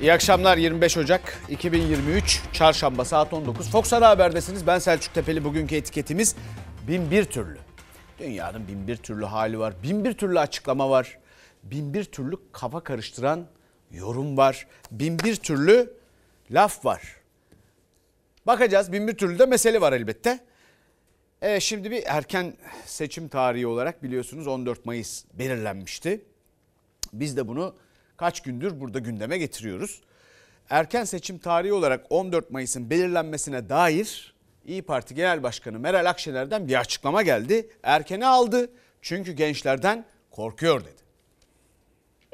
İyi akşamlar 25 Ocak 2023 Çarşamba saat 19. Fox Ana Haber'desiniz. Ben Selçuk Tepeli. Bugünkü etiketimiz bin bir türlü. Dünyanın bin bir türlü hali var. Bin bir türlü açıklama var. Bin bir türlü kafa karıştıran yorum var. Bin bir türlü laf var. Bakacağız bin bir türlü de mesele var elbette. E, şimdi bir erken seçim tarihi olarak biliyorsunuz 14 Mayıs belirlenmişti. Biz de bunu kaç gündür burada gündeme getiriyoruz. Erken seçim tarihi olarak 14 Mayıs'ın belirlenmesine dair İyi Parti Genel Başkanı Meral Akşener'den bir açıklama geldi. Erkene aldı çünkü gençlerden korkuyor dedi.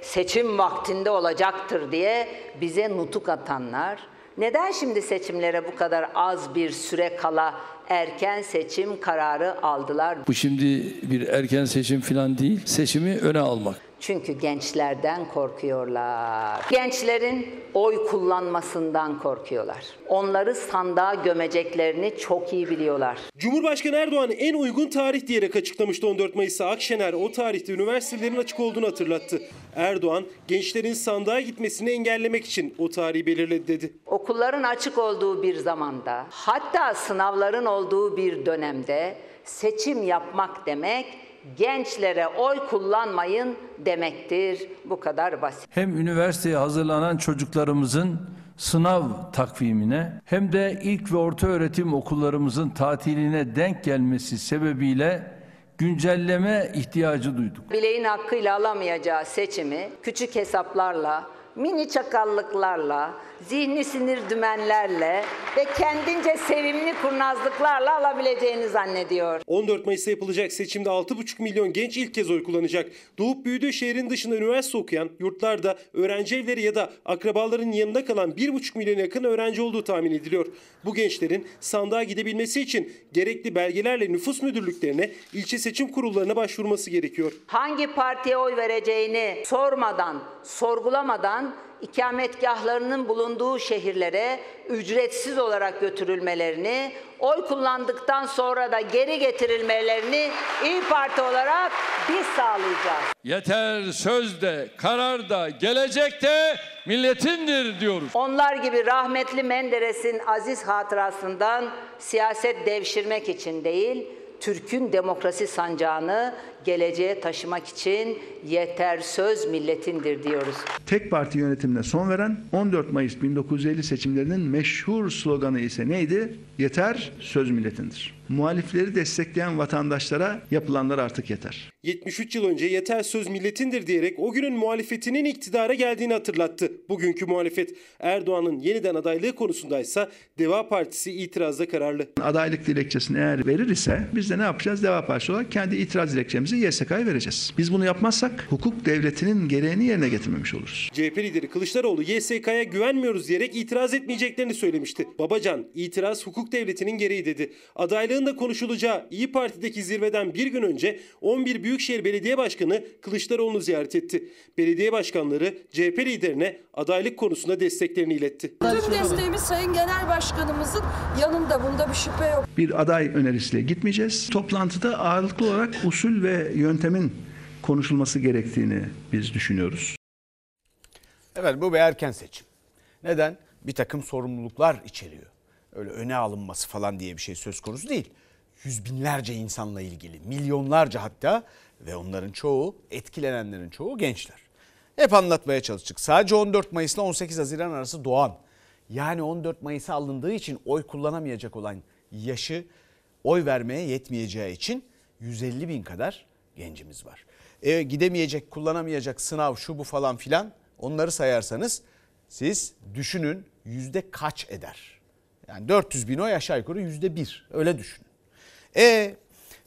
Seçim vaktinde olacaktır diye bize nutuk atanlar neden şimdi seçimlere bu kadar az bir süre kala erken seçim kararı aldılar? Bu şimdi bir erken seçim falan değil, seçimi öne almak. Çünkü gençlerden korkuyorlar. Gençlerin oy kullanmasından korkuyorlar. Onları sandığa gömeceklerini çok iyi biliyorlar. Cumhurbaşkanı Erdoğan en uygun tarih diyerek açıklamıştı 14 Mayıs'ta. Akşener o tarihte üniversitelerin açık olduğunu hatırlattı. Erdoğan gençlerin sandığa gitmesini engellemek için o tarihi belirledi dedi. Okulların açık olduğu bir zamanda, hatta sınavların olduğu bir dönemde seçim yapmak demek gençlere oy kullanmayın demektir. Bu kadar basit. Hem üniversiteye hazırlanan çocuklarımızın sınav takvimine hem de ilk ve orta öğretim okullarımızın tatiline denk gelmesi sebebiyle güncelleme ihtiyacı duyduk. Bileğin hakkıyla alamayacağı seçimi küçük hesaplarla, mini çakallıklarla, zihni sinir dümenlerle ve kendince sevimli kurnazlıklarla alabileceğini zannediyor. 14 Mayıs'ta yapılacak seçimde 6,5 milyon genç ilk kez oy kullanacak. Doğup büyüdüğü şehrin dışında üniversite okuyan, yurtlarda, öğrenci evleri ya da akrabaların yanında kalan 1,5 milyon yakın öğrenci olduğu tahmin ediliyor. Bu gençlerin sandığa gidebilmesi için gerekli belgelerle nüfus müdürlüklerine, ilçe seçim kurullarına başvurması gerekiyor. Hangi partiye oy vereceğini sormadan, sorgulamadan ikametgahlarının bulunduğu şehirlere ücretsiz olarak götürülmelerini, oy kullandıktan sonra da geri getirilmelerini İyi Parti olarak biz sağlayacağız. Yeter sözde, kararda, gelecekte milletindir diyoruz. Onlar gibi rahmetli Menderes'in aziz hatırasından siyaset devşirmek için değil, Türk'ün demokrasi sancağını geleceğe taşımak için yeter söz milletindir diyoruz. Tek parti yönetimine son veren 14 Mayıs 1950 seçimlerinin meşhur sloganı ise neydi? Yeter söz milletindir. Muhalifleri destekleyen vatandaşlara yapılanlar artık yeter. 73 yıl önce yeter söz milletindir diyerek o günün muhalefetinin iktidara geldiğini hatırlattı. Bugünkü muhalefet Erdoğan'ın yeniden adaylığı konusundaysa Deva Partisi itirazda kararlı. Adaylık dilekçesini eğer verir ise biz de ne yapacağız? Deva Partisi olarak kendi itiraz dilekçemizi YSK'ya vereceğiz. Biz bunu yapmazsak hukuk devletinin gereğini yerine getirmemiş oluruz. CHP lideri Kılıçdaroğlu YSK'ya güvenmiyoruz diyerek itiraz etmeyeceklerini söylemişti. Babacan itiraz hukuk devletinin gereği dedi. Adaylığın da konuşulacağı İyi Parti'deki zirveden bir gün önce 11 Büyükşehir Belediye Başkanı Kılıçdaroğlu'nu ziyaret etti. Belediye başkanları CHP liderine adaylık konusunda desteklerini iletti. Tüm desteğimiz Sayın Genel Başkanımızın yanında bunda bir şüphe yok. Bir aday önerisiyle gitmeyeceğiz. Toplantıda ağırlıklı olarak usul ve yöntemin konuşulması gerektiğini biz düşünüyoruz. Evet bu bir erken seçim. Neden? Bir takım sorumluluklar içeriyor. Öyle öne alınması falan diye bir şey söz konusu değil. Yüz binlerce insanla ilgili, milyonlarca hatta ve onların çoğu, etkilenenlerin çoğu gençler. Hep anlatmaya çalıştık. Sadece 14 Mayıs ile 18 Haziran arası doğan, yani 14 Mayıs'a alındığı için oy kullanamayacak olan yaşı oy vermeye yetmeyeceği için 150 bin kadar gencimiz var. E, gidemeyecek, kullanamayacak sınav şu bu falan filan onları sayarsanız siz düşünün yüzde kaç eder? Yani 400 bin oy aşağı yukarı yüzde bir öyle düşünün. E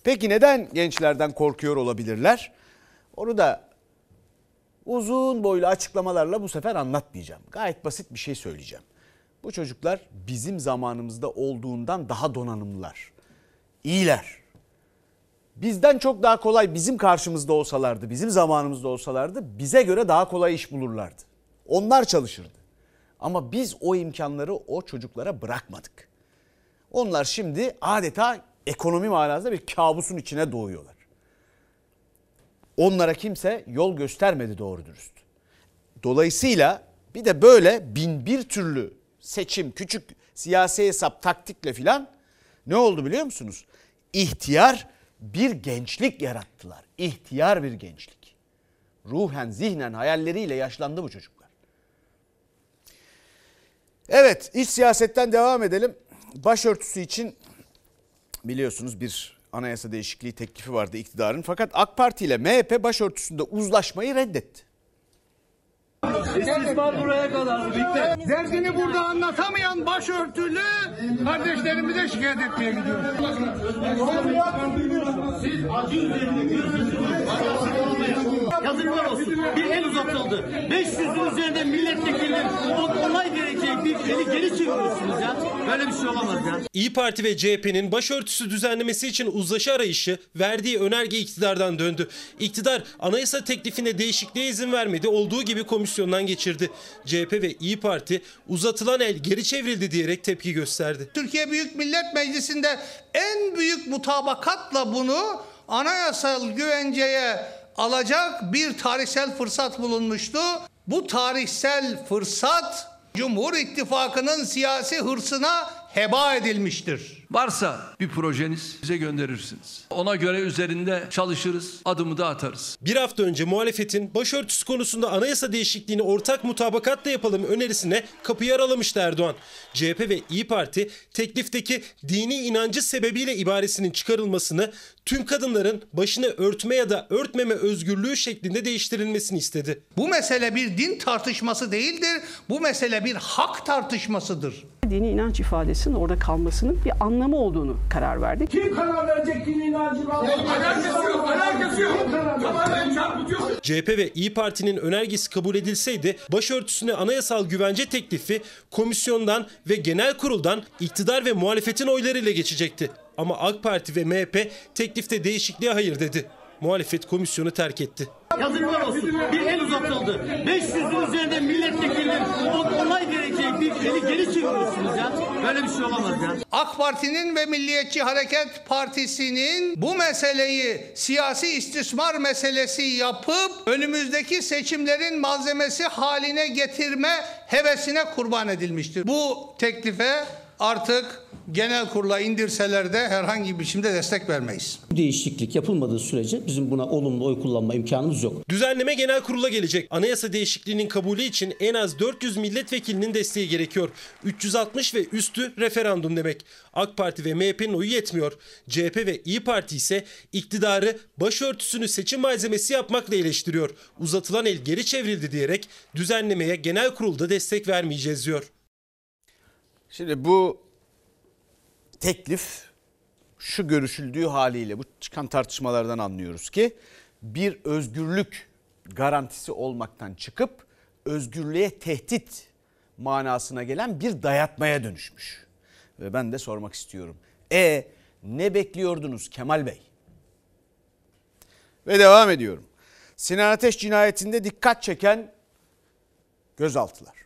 peki neden gençlerden korkuyor olabilirler? Onu da uzun boylu açıklamalarla bu sefer anlatmayacağım. Gayet basit bir şey söyleyeceğim. Bu çocuklar bizim zamanımızda olduğundan daha donanımlılar. İyiler. Bizden çok daha kolay bizim karşımızda olsalardı, bizim zamanımızda olsalardı bize göre daha kolay iş bulurlardı. Onlar çalışırdı. Ama biz o imkanları o çocuklara bırakmadık. Onlar şimdi adeta ekonomi manasında bir kabusun içine doğuyorlar. Onlara kimse yol göstermedi doğru dürüst. Dolayısıyla Bir de böyle bin bir türlü seçim, küçük siyasi hesap, taktikle filan ne oldu biliyor musunuz? İhtiyar bir gençlik yarattılar. İhtiyar bir gençlik. Ruhen, zihnen, hayalleriyle yaşlandı bu çocuklar. Evet, iç siyasetten devam edelim. Başörtüsü için biliyorsunuz bir anayasa değişikliği teklifi vardı iktidarın. Fakat AK Parti ile MHP başörtüsünde uzlaşmayı reddetti. Derdini burada anlatamayan başörtülü kardeşlerimize şikayet etmeye gidiyoruz. Yazıklar olsun. Bir el uzatıldı. 500'ün üzerinde milletvekilinin onay gerekecek bir eli geri çeviriyorsunuz ya. Böyle bir şey olamaz ya. İyi Parti ve CHP'nin başörtüsü düzenlemesi için uzlaşı arayışı verdiği önerge iktidardan döndü. İktidar anayasa teklifine değişikliğe izin vermedi, olduğu gibi komisyondan geçirdi. CHP ve İyi Parti uzatılan el geri çevrildi diyerek tepki gösterdi. Türkiye Büyük Millet Meclisi'nde en büyük mutabakatla bunu anayasal güvenceye alacak bir tarihsel fırsat bulunmuştu. Bu tarihsel fırsat Cumhur İttifakı'nın siyasi hırsına heba edilmiştir. Varsa bir projeniz bize gönderirsiniz. Ona göre üzerinde çalışırız, adımı da atarız. Bir hafta önce muhalefetin başörtüsü konusunda anayasa değişikliğini ortak mutabakatla yapalım önerisine kapıyı aralamıştı Erdoğan. CHP ve İyi Parti teklifteki dini inancı sebebiyle ibaresinin çıkarılmasını tüm kadınların başını örtme ya da örtmeme özgürlüğü şeklinde değiştirilmesini istedi. Bu mesele bir din tartışması değildir. Bu mesele bir hak tartışmasıdır. Dini inanç ifadesinin orada kalmasının bir anlamı olduğunu karar verdik. CHP ve İyi Parti'nin önergesi kabul edilseydi başörtüsüne anayasal güvence teklifi komisyondan ve genel kuruldan iktidar ve muhalefetin oylarıyla geçecekti. Ama AK Parti ve MHP teklifte değişikliğe hayır dedi. Muhalefet komisyonu terk etti. Yazıklar olsun. Bir el uzatıldı. 500'ün üzerinde milletvekilinin onay gerekecek bir eli geri çeviriyorsunuz ya. Böyle bir şey olamaz ya. AK Parti'nin ve Milliyetçi Hareket Partisi'nin bu meseleyi siyasi istismar meselesi yapıp önümüzdeki seçimlerin malzemesi haline getirme hevesine kurban edilmiştir. Bu teklife artık genel kurula indirseler de herhangi bir biçimde destek vermeyiz. Bu değişiklik yapılmadığı sürece bizim buna olumlu oy kullanma imkanımız yok. Düzenleme genel kurula gelecek. Anayasa değişikliğinin kabulü için en az 400 milletvekilinin desteği gerekiyor. 360 ve üstü referandum demek. AK Parti ve MHP'nin oyu yetmiyor. CHP ve İyi Parti ise iktidarı başörtüsünü seçim malzemesi yapmakla eleştiriyor. Uzatılan el geri çevrildi diyerek düzenlemeye genel kurulda destek vermeyeceğiz diyor. Şimdi bu teklif şu görüşüldüğü haliyle bu çıkan tartışmalardan anlıyoruz ki bir özgürlük garantisi olmaktan çıkıp özgürlüğe tehdit manasına gelen bir dayatmaya dönüşmüş. Ve ben de sormak istiyorum. E ne bekliyordunuz Kemal Bey? Ve devam ediyorum. Sinan Ateş cinayetinde dikkat çeken gözaltılar.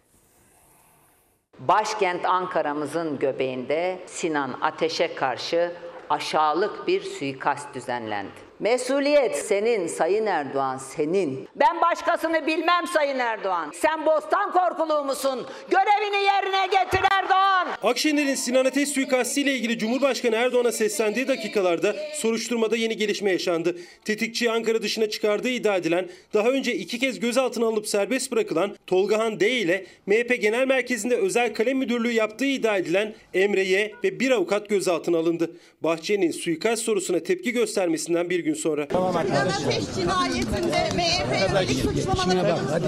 Başkent Ankara'mızın göbeğinde Sinan Ateş'e karşı aşağılık bir suikast düzenlendi. Mesuliyet senin Sayın Erdoğan senin. Ben başkasını bilmem Sayın Erdoğan. Sen bostan korkuluğu musun? Görevini yerine getir Erdoğan. Akşener'in Sinan Ateş suikastıyla ilgili Cumhurbaşkanı Erdoğan'a seslendiği dakikalarda soruşturmada yeni gelişme yaşandı. Tetikçiyi Ankara dışına çıkardığı iddia edilen, daha önce iki kez gözaltına alınıp serbest bırakılan Tolgahan D ile MHP Genel Merkezi'nde özel kalem müdürlüğü yaptığı iddia edilen Emre Y ve bir avukat gözaltına alındı. Bahçeli'nin suikast sorusuna tepki göstermesinden bir gün sonra. Sinan Ateş cinayetinde MHP yönelik suçlamaları hadi.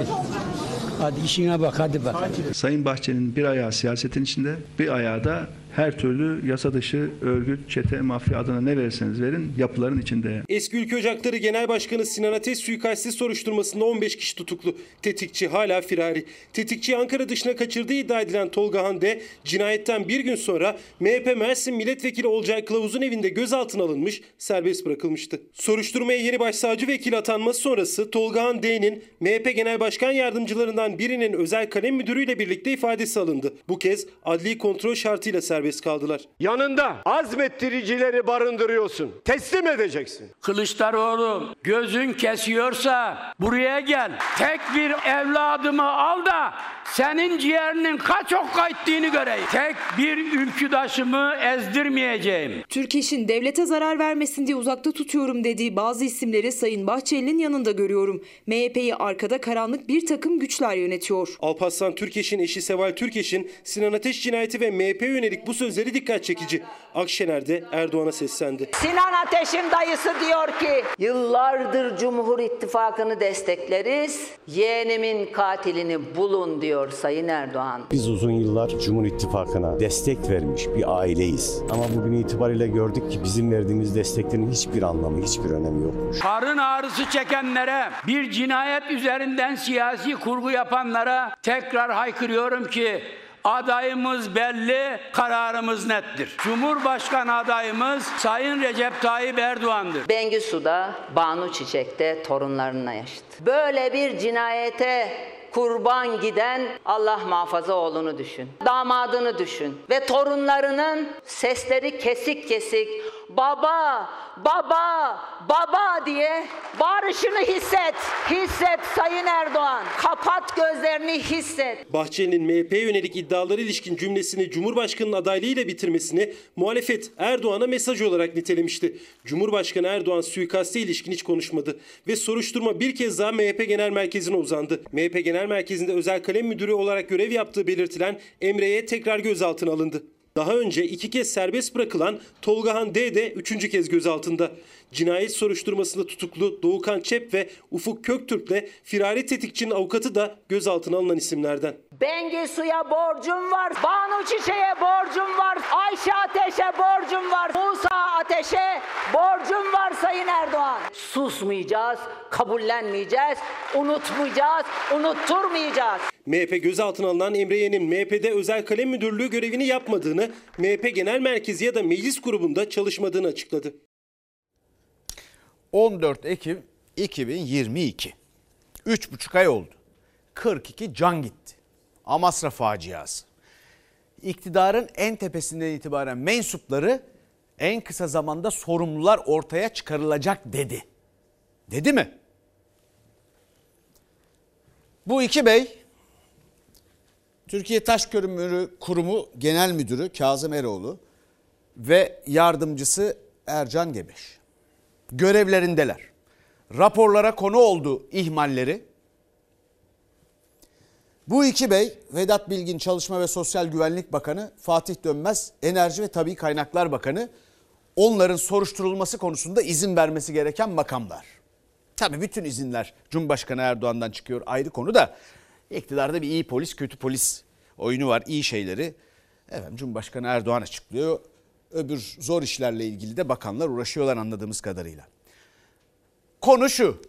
Hadi işine bak hadi bak. Sayın Bahçeli'nin bir ayağı siyasetin içinde, bir ayağı da her türlü yasa dışı örgüt, çete, mafya adına ne verirseniz verin yapıların içinde. Eski Ülke Ocakları Genel Başkanı Sinan Ateş suikasti soruşturmasında 15 kişi tutuklu. Tetikçi hala firari. Tetikçi Ankara dışına kaçırdığı iddia edilen Tolga Hande cinayetten bir gün sonra MHP Mersin Milletvekili Olcay Kılavuz'un evinde gözaltına alınmış, serbest bırakılmıştı. Soruşturmaya yeni başsavcı vekili atanması sonrası Tolga Hande'nin MHP Genel Başkan Yardımcılarından birinin özel kalem müdürüyle birlikte ifadesi alındı. Bu kez adli kontrol şartıyla serbest kaldılar. Yanında azmettiricileri barındırıyorsun. Teslim edeceksin. Kılıçdaroğlu gözün kesiyorsa buraya gel. Tek bir evladımı al da senin ciğerinin kaç okka ettiğini göreyim. Tek bir ülküdaşımı ezdirmeyeceğim. Türkeş'in devlete zarar vermesin diye uzakta tutuyorum dediği bazı isimleri Sayın Bahçeli'nin yanında görüyorum. MHP'yi arkada karanlık bir takım güçler yönetiyor. Alparslan Türkeş'in eşi Seval Türkeş'in Sinan Ateş cinayeti ve MHP yönelik bu sözleri dikkat çekici. Akşener de Erdoğan'a seslendi. Sinan Ateş'in dayısı diyor ki yıllardır Cumhur İttifakı'nı destekleriz. Yeğenimin katilini bulun diyor Sayın Erdoğan. Biz uzun yıllar Cumhur İttifakı'na destek vermiş bir aileyiz. Ama bugün itibariyle gördük ki bizim verdiğimiz desteklerin hiçbir anlamı, hiçbir önemi yokmuş. Karın ağrısı çekenlere, bir cinayet üzerinden siyasi kurgu yapanlara tekrar haykırıyorum ki adayımız belli, kararımız nettir. Cumhurbaşkanı adayımız Sayın Recep Tayyip Erdoğan'dır. Bengisu'da, Banu Çiçek'te torunlarına yaşadı. Böyle bir cinayete kurban giden Allah muhafaza oğlunu düşün. Damadını düşün. Ve torunlarının sesleri kesik kesik baba, baba, baba diye bağırışını hisset. Hisset Sayın Erdoğan. Kapat gözlerini hisset. Bahçeli'nin MHP yönelik iddialara ilişkin cümlesini Cumhurbaşkanı'nın adaylığıyla bitirmesini muhalefet Erdoğan'a mesaj olarak nitelemişti. Cumhurbaşkanı Erdoğan suikaste ilişkin hiç konuşmadı ve soruşturma bir kez daha MHP Genel Merkezi'ne uzandı. MHP Genel Merkezi'nde özel kalem müdürü olarak görev yaptığı belirtilen Emre'ye tekrar gözaltına alındı. Daha önce iki kez serbest bırakılan Tolgahan D de üçüncü kez gözaltında. Cinayet soruşturmasında tutuklu Doğukan Çep ve Ufuk Köktürk'le firari tetikçinin avukatı da gözaltına alınan isimlerden. Bengisu'ya borcum var. Banu Çiçek'e borcum var. Ayşe Ateş'e borcum var. Musa Ateş'e borcum var Sayın Erdoğan. Susmayacağız, kabullenmeyeceğiz, unutmayacağız, unutturmayacağız. MHP gözaltına alınan Emre Yen'in MHP'de özel kalem müdürlüğü görevini yapmadığını, MHP Genel Merkezi ya da meclis grubunda çalışmadığını açıkladı. 14 Ekim 2022. 3,5 ay oldu. 42 can gitti. Amasra faciası. İktidarın en tepesinden itibaren mensupları en kısa zamanda sorumlular ortaya çıkarılacak dedi. Dedi mi? Bu iki bey Türkiye Taş Kömürü Kurumu Genel Müdürü Kazım Eroğlu ve yardımcısı Ercan Gebeş görevlerindeler. Raporlara konu oldu ihmalleri. Bu iki bey Vedat Bilgin Çalışma ve Sosyal Güvenlik Bakanı, Fatih Dönmez Enerji ve Tabi Kaynaklar Bakanı onların soruşturulması konusunda izin vermesi gereken makamlar. Tabii bütün izinler Cumhurbaşkanı Erdoğan'dan çıkıyor ayrı konu da iktidarda bir iyi polis kötü polis oyunu var iyi şeyleri. Efendim Cumhurbaşkanı Erdoğan açıklıyor öbür zor işlerle ilgili de bakanlar uğraşıyorlar anladığımız kadarıyla. Konu şu.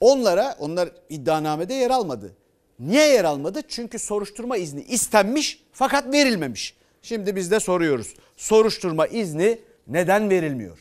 Onlara, onlar iddianamede yer almadı. Niye yer almadı? Çünkü soruşturma izni istenmiş fakat verilmemiş. Şimdi biz de soruyoruz. Soruşturma izni neden verilmiyor?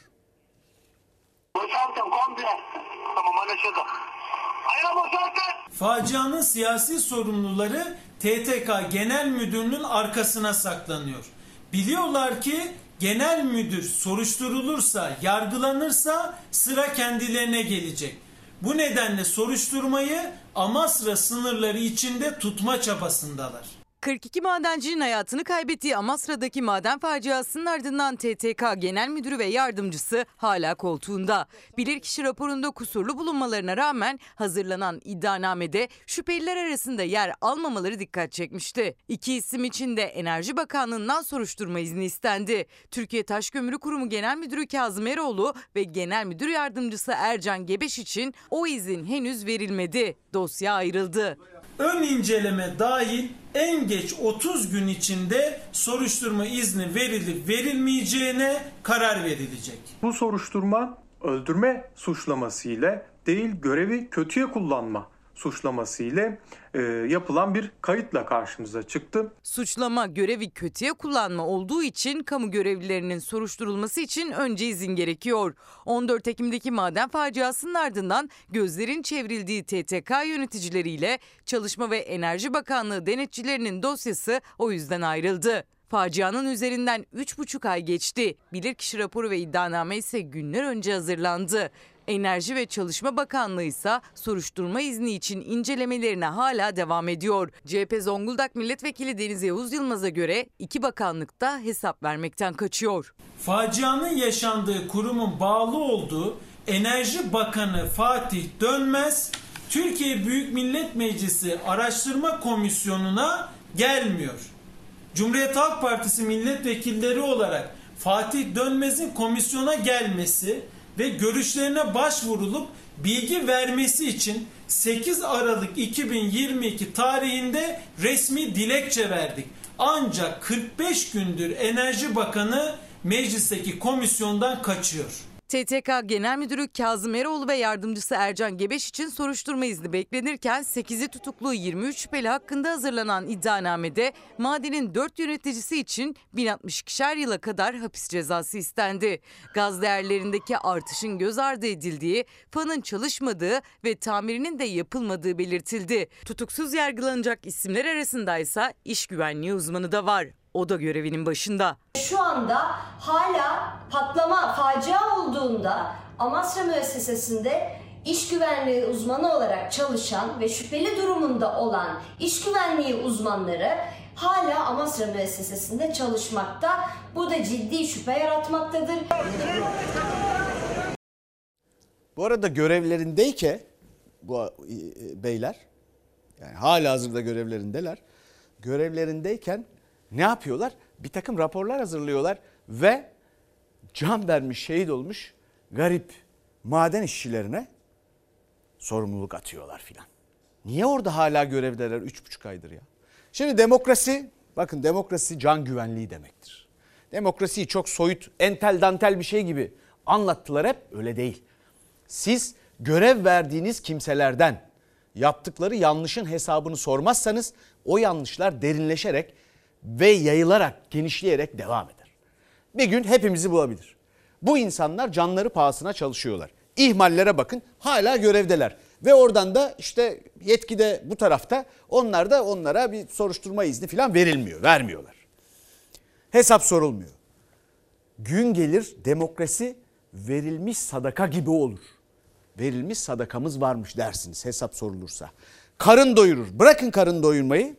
Facianın siyasi sorumluları TTK Genel Müdürlüğü'nün arkasına saklanıyor. Biliyorlar ki genel müdür soruşturulursa, yargılanırsa sıra kendilerine gelecek. Bu nedenle soruşturmayı Amasra sınırları içinde tutma çabasındalar. 42 madencinin hayatını kaybettiği Amasra'daki maden faciasının ardından TTK Genel Müdürü ve yardımcısı hala koltuğunda. Bilirkişi raporunda kusurlu bulunmalarına rağmen hazırlanan iddianamede şüpheliler arasında yer almamaları dikkat çekmişti. İki isim için de Enerji Bakanlığı'ndan soruşturma izni istendi. Türkiye Taş Kömürü Kurumu Genel Müdürü Kazım Eroğlu ve Genel Müdür Yardımcısı Ercan Gebeş için o izin henüz verilmedi. Dosya ayrıldı. Ön inceleme dahil en geç 30 gün içinde soruşturma izni verilip verilmeyeceğine karar verilecek. Bu soruşturma öldürme suçlaması ile değil görevi kötüye kullanma suçlaması ile e, yapılan bir kayıtla karşımıza çıktı. Suçlama görevi kötüye kullanma olduğu için kamu görevlilerinin soruşturulması için önce izin gerekiyor. 14 Ekim'deki maden faciasının ardından gözlerin çevrildiği TTK yöneticileriyle Çalışma ve Enerji Bakanlığı denetçilerinin dosyası o yüzden ayrıldı. Facianın üzerinden 3,5 ay geçti. Bilirkişi raporu ve iddianame ise günler önce hazırlandı. Enerji ve Çalışma Bakanlığı ise soruşturma izni için incelemelerine hala devam ediyor. CHP Zonguldak Milletvekili Deniz Yavuz Yılmaz'a göre iki bakanlık da hesap vermekten kaçıyor. Facianın yaşandığı kurumun bağlı olduğu Enerji Bakanı Fatih Dönmez Türkiye Büyük Millet Meclisi Araştırma Komisyonu'na gelmiyor. Cumhuriyet Halk Partisi milletvekilleri olarak Fatih Dönmez'in komisyona gelmesi ve görüşlerine başvurulup bilgi vermesi için 8 Aralık 2022 tarihinde resmi dilekçe verdik. Ancak 45 gündür Enerji Bakanı meclisteki komisyondan kaçıyor. TTK Genel Müdürü Kazım Eroğlu ve yardımcısı Ercan Gebeş için soruşturma izni beklenirken 8'i tutuklu 23 şüpheli hakkında hazırlanan iddianamede madenin 4 yöneticisi için 1062'şer yıla kadar hapis cezası istendi. Gaz değerlerindeki artışın göz ardı edildiği, fanın çalışmadığı ve tamirinin de yapılmadığı belirtildi. Tutuksuz yargılanacak isimler arasında ise iş güvenliği uzmanı da var. O da görevinin başında. Şu anda hala patlama, facia olduğunda Amasra müessesesinde iş güvenliği uzmanı olarak çalışan ve şüpheli durumunda olan iş güvenliği uzmanları hala Amasra müessesesinde çalışmakta. Bu da ciddi şüphe yaratmaktadır. Bu arada görevlerindeyken bu e, beyler yani hala hazırda görevlerindeler. Görevlerindeyken ne yapıyorlar? Bir takım raporlar hazırlıyorlar ve can vermiş, şehit olmuş garip maden işçilerine sorumluluk atıyorlar filan. Niye orada hala görevdeler 3,5 aydır ya? Şimdi demokrasi, bakın demokrasi can güvenliği demektir. Demokrasiyi çok soyut, entel dantel bir şey gibi anlattılar hep öyle değil. Siz görev verdiğiniz kimselerden yaptıkları yanlışın hesabını sormazsanız o yanlışlar derinleşerek ve yayılarak, genişleyerek devam eder. Bir gün hepimizi bulabilir. Bu insanlar canları pahasına çalışıyorlar. İhmallere bakın hala görevdeler. Ve oradan da işte yetkide bu tarafta onlar da onlara bir soruşturma izni falan verilmiyor, vermiyorlar. Hesap sorulmuyor. Gün gelir demokrasi verilmiş sadaka gibi olur. Verilmiş sadakamız varmış dersiniz hesap sorulursa. Karın doyurur. Bırakın karın doyurmayı.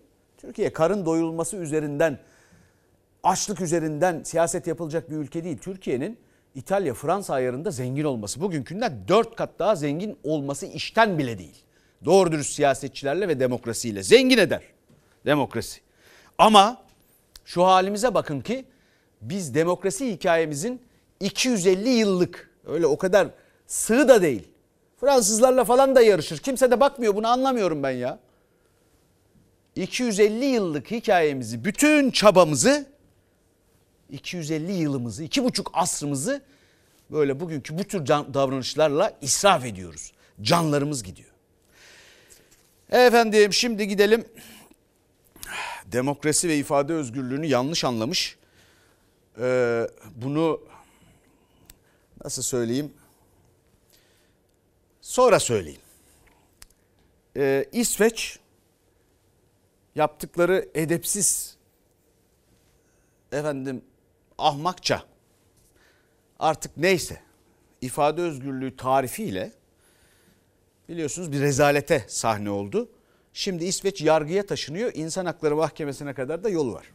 Türkiye karın doyulması üzerinden, açlık üzerinden siyaset yapılacak bir ülke değil. Türkiye'nin İtalya, Fransa ayarında zengin olması, bugünkünden dört kat daha zengin olması işten bile değil. Doğru dürüst siyasetçilerle ve demokrasiyle zengin eder demokrasi. Ama şu halimize bakın ki biz demokrasi hikayemizin 250 yıllık öyle o kadar sığ da değil. Fransızlarla falan da yarışır. Kimse de bakmıyor bunu anlamıyorum ben ya. 250 yıllık hikayemizi, bütün çabamızı 250 yılımızı, iki buçuk asrımızı böyle bugünkü bu tür davranışlarla israf ediyoruz. Canlarımız gidiyor. Efendim şimdi gidelim. Demokrasi ve ifade özgürlüğünü yanlış anlamış. Ee, bunu nasıl söyleyeyim? Sonra söyleyeyim. Ee, İsveç yaptıkları edepsiz efendim ahmakça artık neyse ifade özgürlüğü tarifiyle biliyorsunuz bir rezalete sahne oldu. Şimdi İsveç yargıya taşınıyor. İnsan Hakları Mahkemesi'ne kadar da yolu var.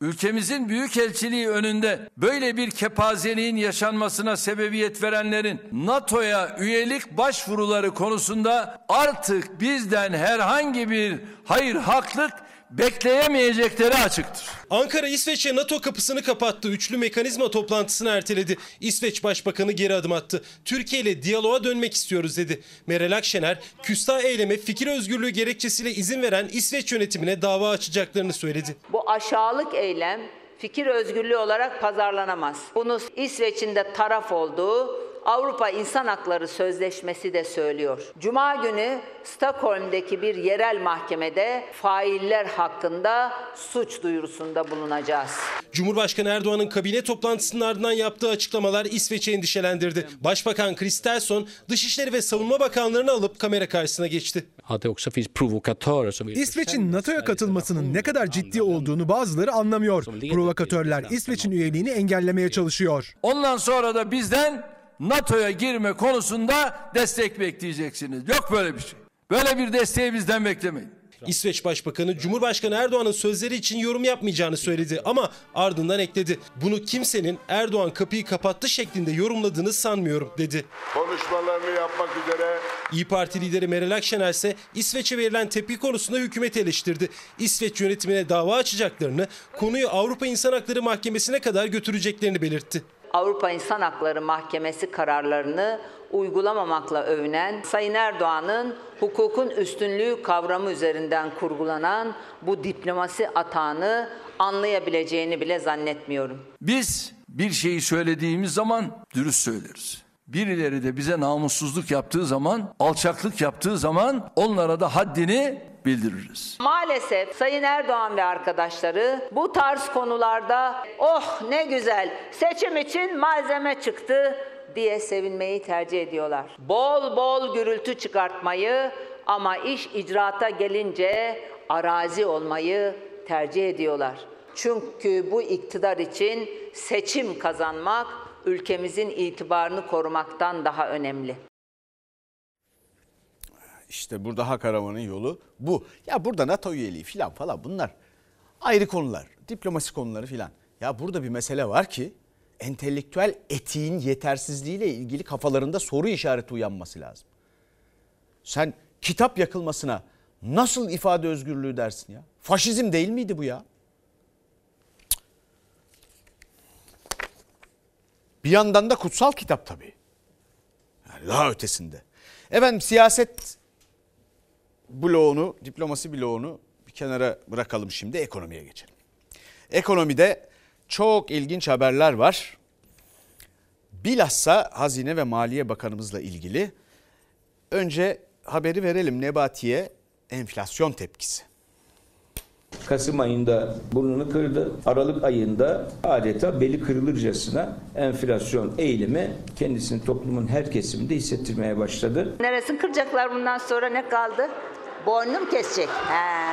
Ülkemizin büyükelçiliği önünde böyle bir kepazeliğin yaşanmasına sebebiyet verenlerin NATO'ya üyelik başvuruları konusunda artık bizden herhangi bir hayır haklık bekleyemeyecekleri açıktır. Ankara İsveç'e NATO kapısını kapattı. Üçlü mekanizma toplantısını erteledi. İsveç Başbakanı geri adım attı. Türkiye ile diyaloğa dönmek istiyoruz dedi. Meral Akşener, küstah eyleme fikir özgürlüğü gerekçesiyle izin veren İsveç yönetimine dava açacaklarını söyledi. Bu aşağılık eylem fikir özgürlüğü olarak pazarlanamaz. Bunu İsveç'in de taraf olduğu Avrupa İnsan Hakları Sözleşmesi de söylüyor. Cuma günü Stockholm'deki bir yerel mahkemede failler hakkında suç duyurusunda bulunacağız. Cumhurbaşkanı Erdoğan'ın kabine toplantısının ardından yaptığı açıklamalar İsveç'i endişelendirdi. Başbakan Kristersson Dışişleri ve Savunma Bakanlarını alıp kamera karşısına geçti. İsveç'in NATO'ya katılmasının ne kadar ciddi olduğunu bazıları anlamıyor. Provokatörler İsveç'in üyeliğini engellemeye çalışıyor. Ondan sonra da bizden NATO'ya girme konusunda destek bekleyeceksiniz. Yok böyle bir şey. Böyle bir desteği bizden beklemeyin. İsveç Başbakanı Cumhurbaşkanı Erdoğan'ın sözleri için yorum yapmayacağını söyledi ama ardından ekledi. Bunu kimsenin Erdoğan kapıyı kapattı şeklinde yorumladığını sanmıyorum dedi. Konuşmalarını yapmak üzere İyi Parti lideri Meral Akşener ise İsveç'e verilen tepki konusunda hükümeti eleştirdi. İsveç yönetimine dava açacaklarını, konuyu Avrupa İnsan Hakları Mahkemesi'ne kadar götüreceklerini belirtti. Avrupa İnsan Hakları Mahkemesi kararlarını uygulamamakla övünen Sayın Erdoğan'ın hukukun üstünlüğü kavramı üzerinden kurgulanan bu diplomasi atağını anlayabileceğini bile zannetmiyorum. Biz bir şeyi söylediğimiz zaman dürüst söyleriz. Birileri de bize namussuzluk yaptığı zaman, alçaklık yaptığı zaman onlara da haddini bildiririz. Maalesef Sayın Erdoğan ve arkadaşları bu tarz konularda oh ne güzel seçim için malzeme çıktı diye sevinmeyi tercih ediyorlar. Bol bol gürültü çıkartmayı ama iş icraata gelince arazi olmayı tercih ediyorlar. Çünkü bu iktidar için seçim kazanmak ülkemizin itibarını korumaktan daha önemli. İşte burada hak aramanın yolu bu. Ya burada NATO üyeliği filan falan bunlar ayrı konular. Diplomasi konuları filan. Ya burada bir mesele var ki entelektüel etiğin yetersizliğiyle ilgili kafalarında soru işareti uyanması lazım. Sen kitap yakılmasına nasıl ifade özgürlüğü dersin ya? Faşizm değil miydi bu ya? Bir yandan da kutsal kitap tabii. Yani daha ötesinde. Efendim siyaset bloğunu, diplomasi bloğunu bir kenara bırakalım şimdi ekonomiye geçelim. Ekonomide çok ilginç haberler var. Bilhassa Hazine ve Maliye Bakanımızla ilgili. Önce haberi verelim Nebati'ye enflasyon tepkisi. Kasım ayında burnunu kırdı. Aralık ayında adeta beli kırılırcasına enflasyon eğilimi kendisini toplumun her kesiminde hissettirmeye başladı. Neresini kıracaklar bundan sonra ne kaldı? Boynunu mu kesecek? He.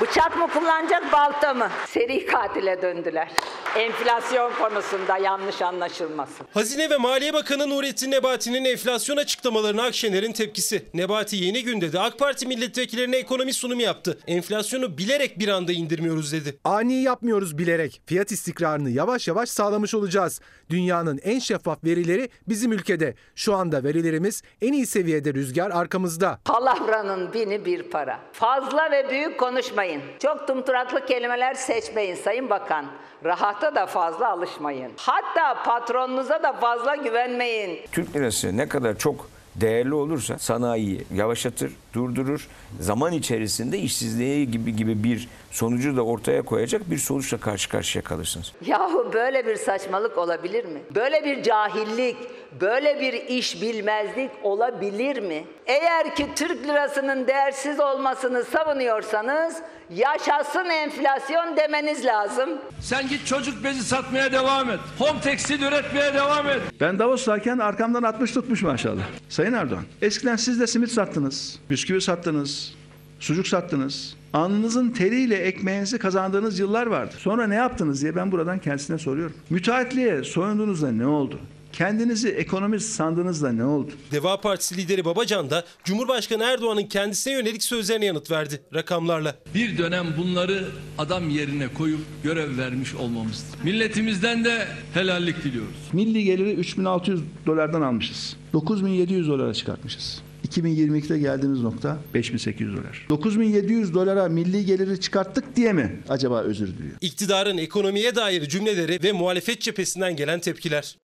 Bıçak mı kullanacak balta mı? Seri katile döndüler. Enflasyon konusunda yanlış anlaşılmasın. Hazine ve Maliye Bakanı Nurettin Nebati'nin enflasyon açıklamalarına Akşener'in tepkisi. Nebati yeni günde de AK Parti milletvekillerine ekonomi sunumu yaptı. Enflasyonu bilerek bir anda indirmiyoruz dedi. Ani yapmıyoruz bilerek. Fiyat istikrarını yavaş yavaş sağlamış olacağız. Dünyanın en şeffaf verileri bizim ülkede. Şu anda verilerimiz en iyi seviyede rüzgar arkamızda. Palavranın bini bir para. Fazla ve büyük konuşmayın. Çok tumturaklı kelimeler seçmeyin Sayın Bakan. Rahata da fazla alışmayın. Hatta patronunuza da fazla güvenmeyin. Türk lirası ne kadar çok değerli olursa sanayiyi yavaşlatır, durdurur. Zaman içerisinde işsizliği gibi gibi bir sonucu da ortaya koyacak bir sonuçla karşı karşıya kalırsınız. Yahu böyle bir saçmalık olabilir mi? Böyle bir cahillik, böyle bir iş bilmezlik olabilir mi? Eğer ki Türk lirasının değersiz olmasını savunuyorsanız yaşasın enflasyon demeniz lazım. Sen git çocuk bezi satmaya devam et. Home tekstil üretmeye devam et. Ben Davos'tayken arkamdan 60 tutmuş maşallah. Sayın Erdoğan, eskiden siz de simit sattınız, bisküvi sattınız, sucuk sattınız. Alnınızın teriyle ekmeğinizi kazandığınız yıllar vardı. Sonra ne yaptınız diye ben buradan kendisine soruyorum. Müteahhitliğe soyunduğunuzda ne oldu? Kendinizi ekonomist sandığınızda ne oldu? Deva Partisi lideri Babacan da Cumhurbaşkanı Erdoğan'ın kendisine yönelik sözlerine yanıt verdi rakamlarla. Bir dönem bunları adam yerine koyup görev vermiş olmamızdır. Milletimizden de helallik diliyoruz. Milli geliri 3600 dolardan almışız. 9700 dolara çıkartmışız. 2022'de geldiğimiz nokta 5800 dolar. 9700 dolara milli geliri çıkarttık diye mi acaba özür diliyor? İktidarın ekonomiye dair cümleleri ve muhalefet cephesinden gelen tepkiler.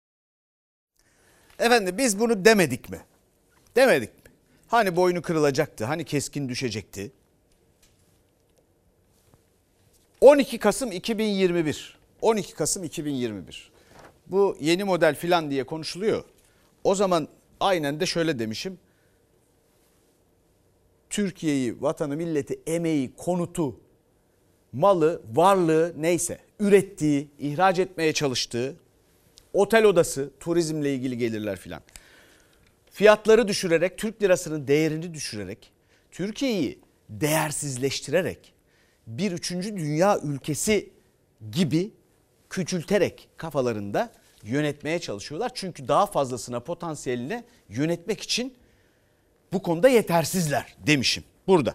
Efendim biz bunu demedik mi? Demedik mi? Hani boynu kırılacaktı, hani keskin düşecekti. 12 Kasım 2021. 12 Kasım 2021. Bu yeni model filan diye konuşuluyor. O zaman aynen de şöyle demişim. Türkiye'yi, vatanı, milleti, emeği, konutu, malı, varlığı neyse ürettiği, ihraç etmeye çalıştığı otel odası, turizmle ilgili gelirler filan. Fiyatları düşürerek, Türk lirasının değerini düşürerek, Türkiye'yi değersizleştirerek bir üçüncü dünya ülkesi gibi küçülterek kafalarında yönetmeye çalışıyorlar. Çünkü daha fazlasına potansiyeline yönetmek için bu konuda yetersizler demişim burada.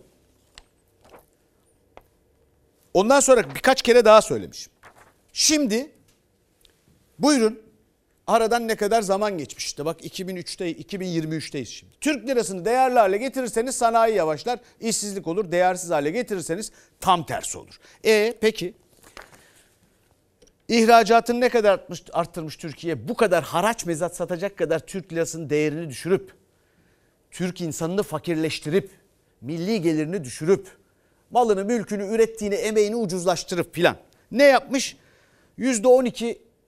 Ondan sonra birkaç kere daha söylemişim. Şimdi buyurun aradan ne kadar zaman geçmiş işte bak 2003'te 2023'teyiz şimdi. Türk lirasını değerli hale getirirseniz sanayi yavaşlar, işsizlik olur. Değersiz hale getirirseniz tam tersi olur. E peki İhracatını ne kadar artmış, arttırmış Türkiye? Bu kadar haraç mezat satacak kadar Türk lirasının değerini düşürüp, Türk insanını fakirleştirip, milli gelirini düşürüp, malını, mülkünü, ürettiğini, emeğini ucuzlaştırıp filan. Ne yapmış?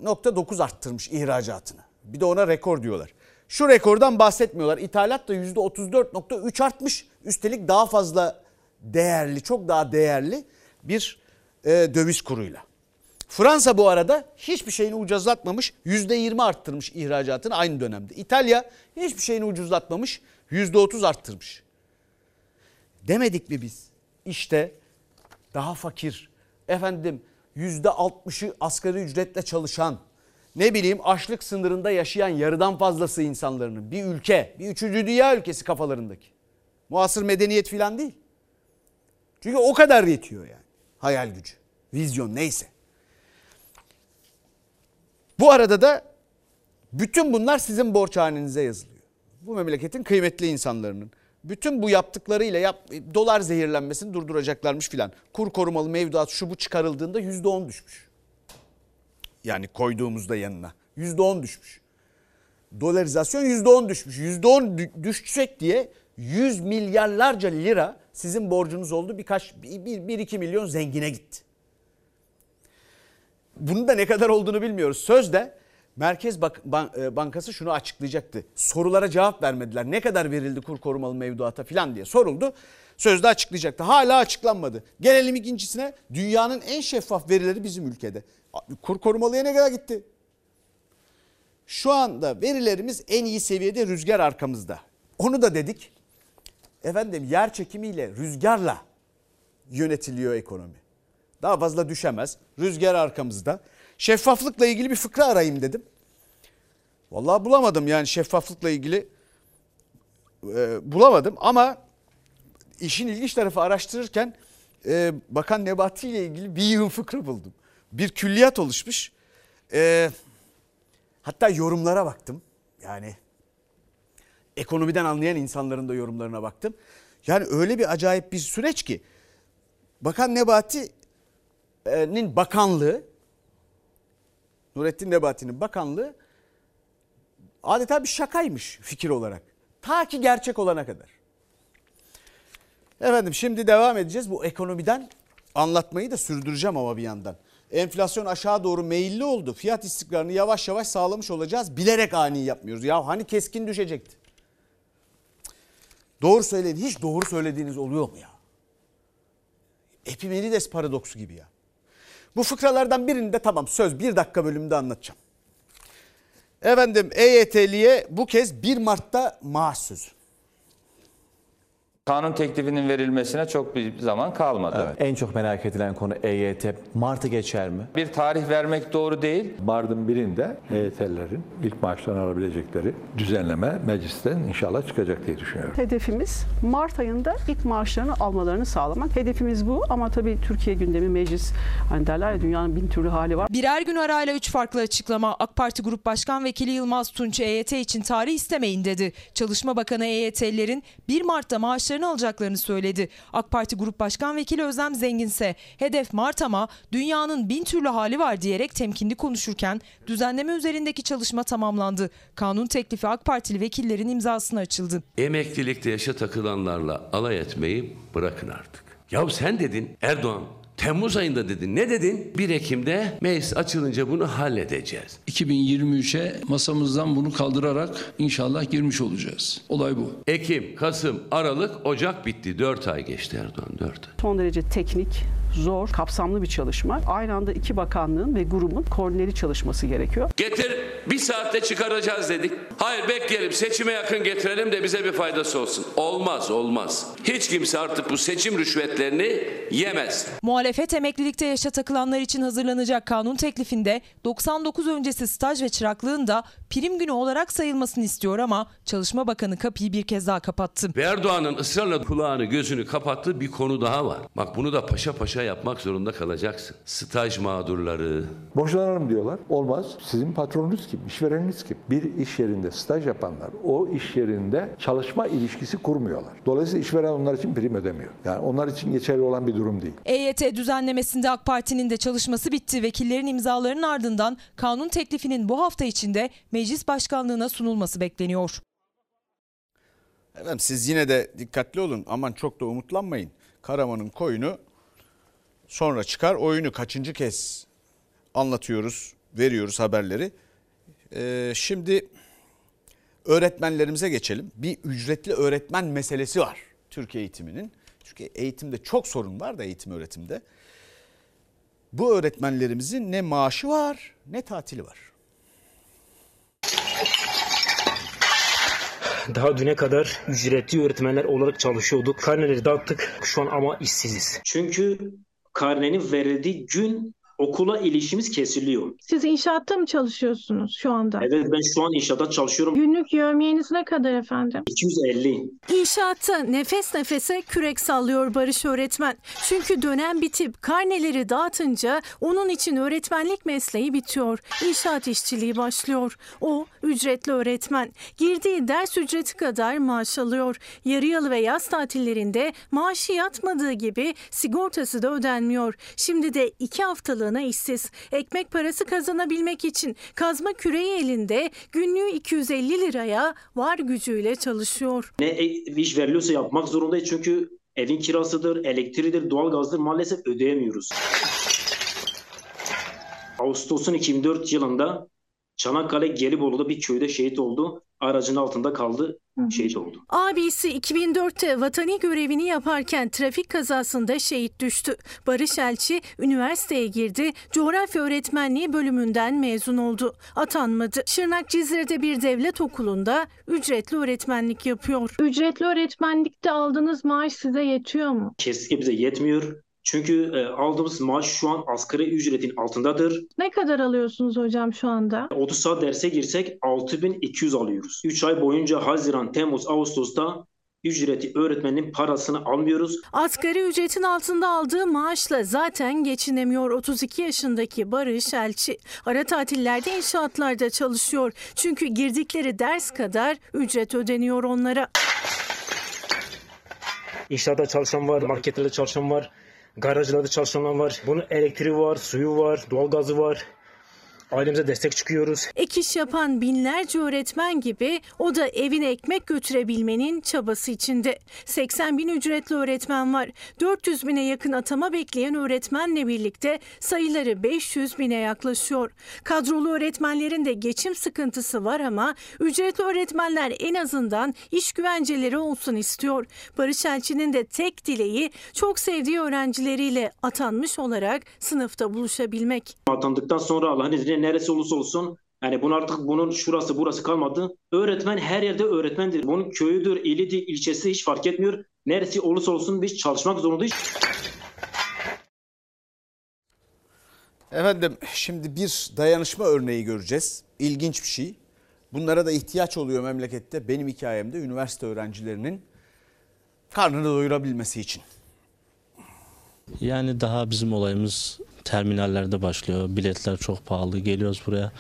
%12.9 arttırmış ihracatını. Bir de ona rekor diyorlar. Şu rekordan bahsetmiyorlar. İthalat da %34.3 artmış. Üstelik daha fazla değerli, çok daha değerli bir e, döviz kuruyla. Fransa bu arada hiçbir şeyini ucuzlatmamış. %20 arttırmış ihracatını aynı dönemde. İtalya hiçbir şeyini ucuzlatmamış. %30 arttırmış. Demedik mi biz? İşte daha fakir, efendim %60'ı asgari ücretle çalışan, ne bileyim açlık sınırında yaşayan yarıdan fazlası insanların bir ülke, bir üçüncü dünya ülkesi kafalarındaki. Muasır medeniyet falan değil. Çünkü o kadar yetiyor yani. Hayal gücü, vizyon neyse. Bu arada da bütün bunlar sizin borç yazılıyor. Bu memleketin kıymetli insanların. Bütün bu yaptıklarıyla yap, dolar zehirlenmesini durduracaklarmış filan. Kur korumalı mevduat şu bu çıkarıldığında yüzde on düşmüş. Yani koyduğumuzda yanına yüzde on düşmüş. Dolarizasyon yüzde on düşmüş. Yüzde on düşecek diye 100 milyarlarca lira sizin borcunuz oldu. Birkaç, bir, bir iki milyon zengine gitti. Bunun da ne kadar olduğunu bilmiyoruz. Sözde Merkez e, Bankası şunu açıklayacaktı. Sorulara cevap vermediler. Ne kadar verildi kur korumalı mevduata falan diye soruldu. Sözde açıklayacaktı. Hala açıklanmadı. Gelelim ikincisine. Dünyanın en şeffaf verileri bizim ülkede. Kur korumalıya ne kadar gitti? Şu anda verilerimiz en iyi seviyede rüzgar arkamızda. Onu da dedik. Efendim yer çekimiyle rüzgarla yönetiliyor ekonomi. Daha fazla düşemez. Rüzgar arkamızda. Şeffaflıkla ilgili bir fıkra arayayım dedim. Vallahi bulamadım yani şeffaflıkla ilgili e, bulamadım ama işin ilginç tarafı araştırırken e, Bakan Nebati ile ilgili bir yığın fıkra buldum. Bir külliyat oluşmuş. E, hatta yorumlara baktım. Yani ekonomiden anlayan insanların da yorumlarına baktım. Yani öyle bir acayip bir süreç ki Bakan Nebati'nin bakanlığı Nurettin Nebati'nin bakanlığı adeta bir şakaymış fikir olarak. Ta ki gerçek olana kadar. Efendim şimdi devam edeceğiz. Bu ekonomiden anlatmayı da sürdüreceğim ama bir yandan. Enflasyon aşağı doğru meyilli oldu. Fiyat istikrarını yavaş yavaş sağlamış olacağız. Bilerek ani yapmıyoruz. Ya hani keskin düşecekti. Doğru söyleyin. Hiç doğru söylediğiniz oluyor mu ya? Epimenides paradoksu gibi ya. Bu fıkralardan birini de tamam söz bir dakika bölümünde anlatacağım. Efendim EYT'liye bu kez 1 Mart'ta maaş sözü. Kanun teklifinin verilmesine çok bir zaman kalmadı. Evet. En çok merak edilen konu EYT. Mart'ı geçer mi? Bir tarih vermek doğru değil. Mardin birinde EYT'lilerin ilk maaşlarını alabilecekleri düzenleme meclisten inşallah çıkacak diye düşünüyorum. Hedefimiz Mart ayında ilk maaşlarını almalarını sağlamak. Hedefimiz bu ama tabii Türkiye gündemi meclis hani derler ya dünyanın bin türlü hali var. Birer gün arayla üç farklı açıklama. AK Parti Grup Başkan Vekili Yılmaz Tunç EYT için tarih istemeyin dedi. Çalışma Bakanı EYT'lilerin 1 Mart'ta maaşlarını alacaklarını söyledi. AK Parti Grup Başkan Vekili Özlem Zenginse hedef Mart ama dünyanın bin türlü hali var diyerek temkinli konuşurken düzenleme üzerindeki çalışma tamamlandı. Kanun teklifi AK Partili vekillerin imzasına açıldı. Emeklilikte yaşa takılanlarla alay etmeyi bırakın artık. Ya sen dedin Erdoğan Temmuz ayında dedin. Ne dedin? 1 Ekim'de meclis açılınca bunu halledeceğiz. 2023'e masamızdan bunu kaldırarak inşallah girmiş olacağız. Olay bu. Ekim, Kasım, Aralık, Ocak bitti. 4 ay geçti Erdoğan 4 ay. Son derece teknik, zor, kapsamlı bir çalışma. Aynı anda iki bakanlığın ve grubun koordineli çalışması gerekiyor. Getir bir saatte çıkaracağız dedik. Hayır bekleyelim seçime yakın getirelim de bize bir faydası olsun. Olmaz olmaz. Hiç kimse artık bu seçim rüşvetlerini yemez. Muhalefet emeklilikte yaşa takılanlar için hazırlanacak kanun teklifinde 99 öncesi staj ve çıraklığın da prim günü olarak sayılmasını istiyor ama Çalışma Bakanı kapıyı bir kez daha kapattı. Ve Erdoğan'ın ısrarla kulağını gözünü kapattığı bir konu daha var. Bak bunu da paşa paşa yapmak zorunda kalacaksın. Staj mağdurları. Boşlanalım diyorlar. Olmaz. Sizin patronunuz kim? İşvereniniz kim? Bir iş yerinde staj yapanlar o iş yerinde çalışma ilişkisi kurmuyorlar. Dolayısıyla işveren onlar için prim ödemiyor. Yani onlar için geçerli olan bir durum değil. EYT düzenlemesinde AK Parti'nin de çalışması bitti. Vekillerin imzalarının ardından kanun teklifinin bu hafta içinde meclis başkanlığına sunulması bekleniyor. Efendim siz yine de dikkatli olun. Aman çok da umutlanmayın. Karaman'ın koyunu sonra çıkar oyunu kaçıncı kez anlatıyoruz, veriyoruz haberleri. Ee, şimdi öğretmenlerimize geçelim. Bir ücretli öğretmen meselesi var Türkiye eğitiminin. Türkiye eğitimde çok sorun var da eğitim öğretimde. Bu öğretmenlerimizin ne maaşı var ne tatili var. Daha düne kadar ücretli öğretmenler olarak çalışıyorduk. Karneleri dağıttık. Şu an ama işsiziz. Çünkü karnenin verildiği gün okula ilişkimiz kesiliyor. Siz inşaatta mı çalışıyorsunuz şu anda? Evet ben şu an inşaatta çalışıyorum. Günlük yövmiyeniz ne kadar efendim? 250. İnşaatta nefes nefese kürek sallıyor Barış öğretmen. Çünkü dönem bitip karneleri dağıtınca onun için öğretmenlik mesleği bitiyor. İnşaat işçiliği başlıyor. O ücretli öğretmen. Girdiği ders ücreti kadar maaş alıyor. Yarı yalı ve yaz tatillerinde maaşı yatmadığı gibi sigortası da ödenmiyor. Şimdi de iki haftalığına işsiz. Ekmek parası kazanabilmek için kazma küreği elinde günlüğü 250 liraya var gücüyle çalışıyor. Ne e- iş veriliyorsa yapmak zorundayız çünkü evin kirasıdır, elektriğidir, doğalgazdır maalesef ödeyemiyoruz. Ağustos'un 2004 yılında Çanakkale Gelibolu'da bir köyde şehit oldu. Aracın altında kaldı, şehit oldu. Abisi 2004'te vatani görevini yaparken trafik kazasında şehit düştü. Barış Elçi üniversiteye girdi. Coğrafya öğretmenliği bölümünden mezun oldu. Atanmadı. Şırnak Cizre'de bir devlet okulunda ücretli öğretmenlik yapıyor. Ücretli öğretmenlikte aldığınız maaş size yetiyor mu? Kesinlikle bize yetmiyor. Çünkü e, aldığımız maaş şu an asgari ücretin altındadır. Ne kadar alıyorsunuz hocam şu anda? 30 saat derse girsek 6200 alıyoruz. 3 ay boyunca Haziran, Temmuz, Ağustos'ta ücreti öğretmenin parasını almıyoruz. Asgari ücretin altında aldığı maaşla zaten geçinemiyor 32 yaşındaki Barış Elçi. Ara tatillerde inşaatlarda çalışıyor. Çünkü girdikleri ders kadar ücret ödeniyor onlara. İnşaatta çalışan var, marketlerde çalışan var, garajlarda çalışanlar var. Bunun elektriği var, suyu var, doğalgazı var. Ailemize destek çıkıyoruz. Ek iş yapan binlerce öğretmen gibi o da evine ekmek götürebilmenin çabası içinde. 80 bin ücretli öğretmen var. 400 bine yakın atama bekleyen öğretmenle birlikte sayıları 500 bine yaklaşıyor. Kadrolu öğretmenlerin de geçim sıkıntısı var ama ücretli öğretmenler en azından iş güvenceleri olsun istiyor. Barış Elçi'nin de tek dileği çok sevdiği öğrencileriyle atanmış olarak sınıfta buluşabilmek. Atandıktan sonra Allah'ın izniyle neresi olursa olsun yani bunun artık bunun şurası burası kalmadı. Öğretmen her yerde öğretmendir. Bunun köyüdür, ilidir, ilçesi hiç fark etmiyor. Neresi olursa olsun biz çalışmak zorundayız. Efendim şimdi bir dayanışma örneği göreceğiz. İlginç bir şey. Bunlara da ihtiyaç oluyor memlekette. Benim hikayemde üniversite öğrencilerinin karnını doyurabilmesi için. Yani daha bizim olayımız terminallerde başlıyor. Biletler çok pahalı. Geliyoruz buraya.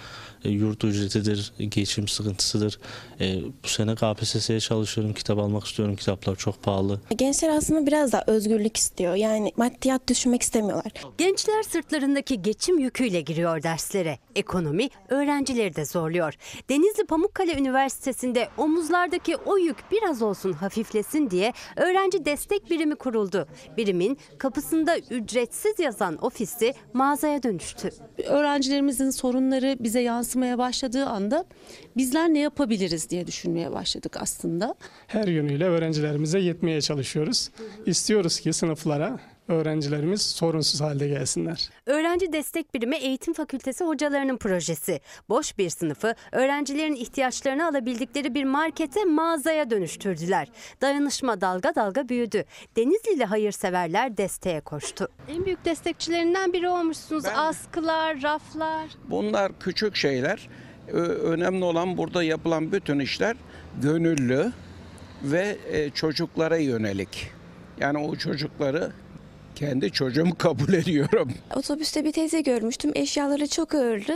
E, yurt ücretidir, geçim sıkıntısıdır. E, bu sene KPSS'ye çalışıyorum, kitap almak istiyorum. Kitaplar çok pahalı. Gençler aslında biraz daha özgürlük istiyor. Yani maddiyat düşünmek istemiyorlar. Gençler sırtlarındaki geçim yüküyle giriyor derslere. Ekonomi öğrencileri de zorluyor. Denizli Pamukkale Üniversitesi'nde omuzlardaki o yük biraz olsun hafiflesin diye öğrenci destek birimi kuruldu. Birimin kapısında ücretsiz yazan ofisi mağazaya dönüştü. Öğrencilerimizin sorunları bize yansımaya başladığı anda bizler ne yapabiliriz diye düşünmeye başladık aslında. Her yönüyle öğrencilerimize yetmeye çalışıyoruz. İstiyoruz ki sınıflara öğrencilerimiz sorunsuz halde gelsinler. Öğrenci Destek Birimi Eğitim Fakültesi hocalarının projesi. Boş bir sınıfı öğrencilerin ihtiyaçlarını alabildikleri bir markete, mağazaya dönüştürdüler. Dayanışma dalga dalga büyüdü. Denizlili hayırseverler desteğe koştu. En büyük destekçilerinden biri olmuşsunuz. Askılar, raflar. Bunlar küçük şeyler. Önemli olan burada yapılan bütün işler gönüllü ve e, çocuklara yönelik. Yani o çocukları kendi çocuğumu kabul ediyorum. Otobüste bir teyze görmüştüm. Eşyaları çok ağırdı.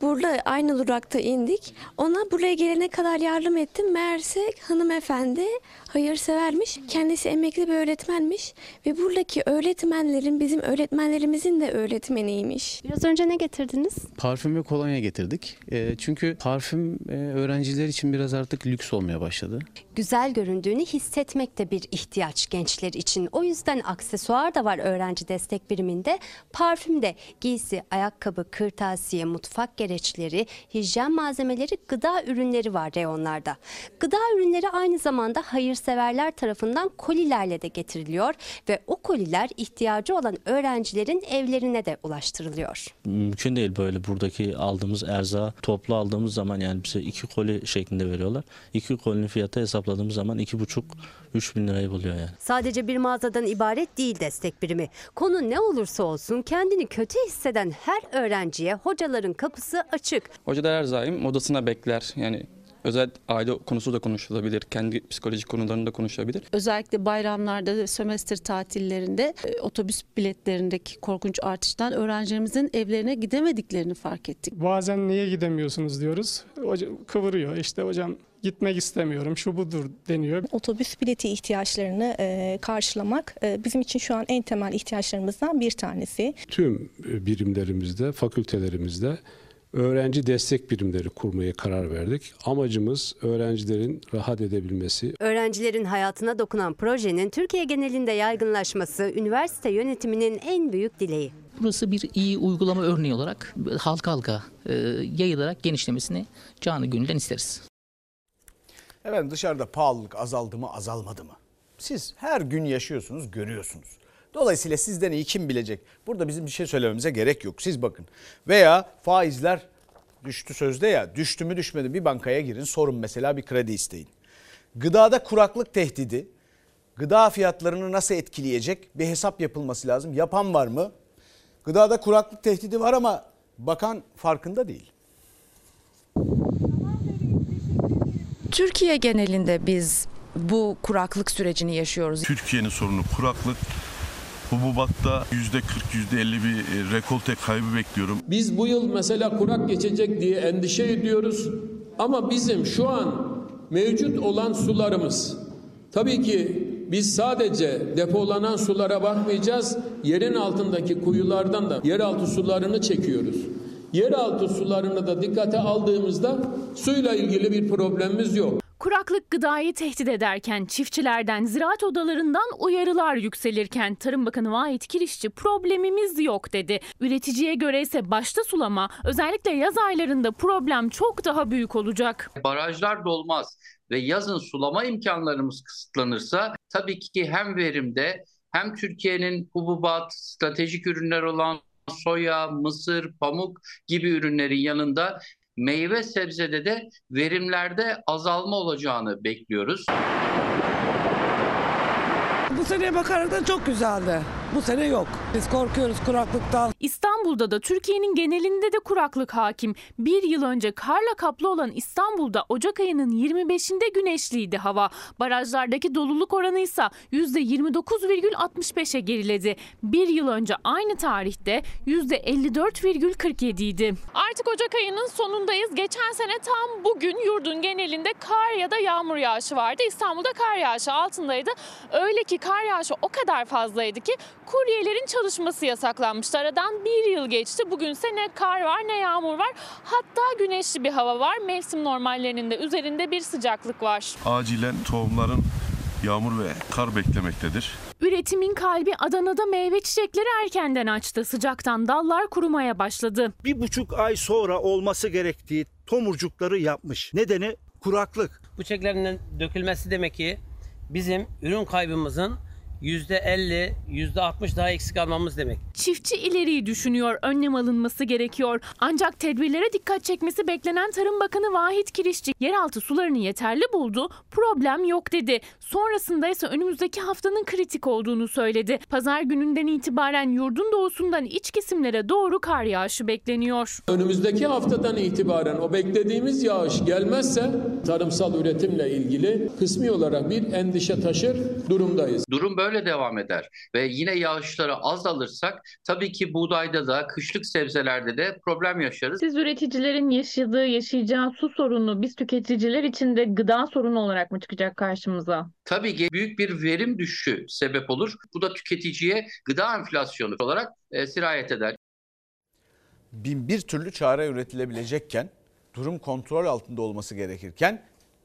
Burada aynı durakta indik. Ona buraya gelene kadar yardım ettim. Meğerse hanımefendi hayırsevermiş. Kendisi emekli bir öğretmenmiş. Ve buradaki öğretmenlerin bizim öğretmenlerimizin de öğretmeniymiş. Biraz önce ne getirdiniz? Parfüm ve kolonya getirdik. E, çünkü parfüm e, öğrenciler için biraz artık lüks olmaya başladı. Güzel göründüğünü hissetmek de bir ihtiyaç gençler için. O yüzden aksesuar da var öğrenci destek biriminde. Parfüm de giysi, ayakkabı, kırtasiye, mutfak gereçleri, hijyen malzemeleri, gıda ürünleri var reyonlarda. Gıda ürünleri aynı zamanda hayırseverler tarafından kolilerle de getiriliyor ve o koliler ihtiyacı olan öğrencilerin evlerine de ulaştırılıyor. Mümkün değil böyle buradaki aldığımız erza toplu aldığımız zaman yani bize iki koli şeklinde veriyorlar. İki kolinin fiyatı hesapladığımız zaman iki buçuk üç bin lirayı buluyor yani. Sadece bir mağazadan ibaret değil destek birimi. Konu ne olursa olsun kendini kötü hisseden her öğrenciye hocaların kapısı açık. Hocalar her daim odasına bekler. Yani özel aile konusu da konuşulabilir. Kendi psikolojik konularında konuşabilir. Özellikle bayramlarda ve sömestr tatillerinde e, otobüs biletlerindeki korkunç artıştan öğrencilerimizin evlerine gidemediklerini fark ettik. Bazen niye gidemiyorsunuz diyoruz. Hoca kıvırıyor. İşte hocam gitmek istemiyorum şu budur deniyor. Otobüs bileti ihtiyaçlarını e, karşılamak e, bizim için şu an en temel ihtiyaçlarımızdan bir tanesi. Tüm birimlerimizde, fakültelerimizde öğrenci destek birimleri kurmaya karar verdik. Amacımız öğrencilerin rahat edebilmesi. Öğrencilerin hayatına dokunan projenin Türkiye genelinde yaygınlaşması üniversite yönetiminin en büyük dileği. Burası bir iyi uygulama örneği olarak halka halka e, yayılarak genişlemesini canı gönülden isteriz. Efendim dışarıda pahalılık azaldı mı azalmadı mı? Siz her gün yaşıyorsunuz görüyorsunuz. Dolayısıyla sizden iyi kim bilecek? Burada bizim bir şey söylememize gerek yok. Siz bakın. Veya faizler düştü sözde ya düştü mü düşmedi bir bankaya girin sorun mesela bir kredi isteyin. Gıdada kuraklık tehdidi gıda fiyatlarını nasıl etkileyecek bir hesap yapılması lazım. Yapan var mı? Gıdada kuraklık tehdidi var ama bakan farkında değil. Türkiye genelinde biz bu kuraklık sürecini yaşıyoruz. Türkiye'nin sorunu kuraklık. Hububatta %40, %50 bir rekolte kaybı bekliyorum. Biz bu yıl mesela kurak geçecek diye endişe ediyoruz. Ama bizim şu an mevcut olan sularımız tabii ki biz sadece depolanan sulara bakmayacağız. Yerin altındaki kuyulardan da yeraltı sularını çekiyoruz. Yeraltı sularını da dikkate aldığımızda suyla ilgili bir problemimiz yok. Kuraklık gıdayı tehdit ederken çiftçilerden, ziraat odalarından uyarılar yükselirken Tarım Bakanı Vahit Kirişçi problemimiz yok dedi. Üreticiye göre ise başta sulama özellikle yaz aylarında problem çok daha büyük olacak. Barajlar dolmaz ve yazın sulama imkanlarımız kısıtlanırsa tabii ki hem verimde hem Türkiye'nin hububat, stratejik ürünler olan soya, mısır, pamuk gibi ürünlerin yanında meyve sebzede de verimlerde azalma olacağını bekliyoruz. Bu seneye bakarak çok güzeldi. Bu sene yok. Biz korkuyoruz kuraklıktan. İstanbul'da da Türkiye'nin genelinde de kuraklık hakim. Bir yıl önce karla kaplı olan İstanbul'da Ocak ayının 25'inde güneşliydi hava. Barajlardaki doluluk oranı ise %29,65'e geriledi. Bir yıl önce aynı tarihte %54,47 idi. Artık Ocak ayının sonundayız. Geçen sene tam bugün yurdun genelinde kar ya da yağmur yağışı vardı. İstanbul'da kar yağışı altındaydı. Öyle ki kar yağışı o kadar fazlaydı ki kuryelerin çalışması yasaklanmıştı. Aradan bir yıl geçti. Bugünse ne kar var ne yağmur var. Hatta güneşli bir hava var. Mevsim normallerinin de üzerinde bir sıcaklık var. Acilen tohumların yağmur ve kar beklemektedir. Üretimin kalbi Adana'da meyve çiçekleri erkenden açtı. Sıcaktan dallar kurumaya başladı. Bir buçuk ay sonra olması gerektiği tomurcukları yapmış. Nedeni kuraklık. Bu çiçeklerin dökülmesi demek ki bizim ürün kaybımızın %50, %60 daha eksik almamız demek. Çiftçi ileriyi düşünüyor, önlem alınması gerekiyor. Ancak tedbirlere dikkat çekmesi beklenen Tarım Bakanı Vahit Kirişçi yeraltı sularını yeterli buldu, problem yok dedi. Sonrasında ise önümüzdeki haftanın kritik olduğunu söyledi. Pazar gününden itibaren yurdun doğusundan iç kesimlere doğru kar yağışı bekleniyor. Önümüzdeki haftadan itibaren o beklediğimiz yağış gelmezse tarımsal üretimle ilgili kısmi olarak bir endişe taşır durumdayız. Durum böyle devam eder ve yine yağışları az alırsak tabii ki buğdayda da kışlık sebzelerde de problem yaşarız. Siz üreticilerin yaşadığı, yaşayacağı su sorunu biz tüketiciler için de gıda sorunu olarak mı çıkacak karşımıza? Tabii ki büyük bir verim düşüşü sebep olur. Bu da tüketiciye gıda enflasyonu olarak e, sirayet eder. bin bir türlü çare üretilebilecekken, durum kontrol altında olması gerekirken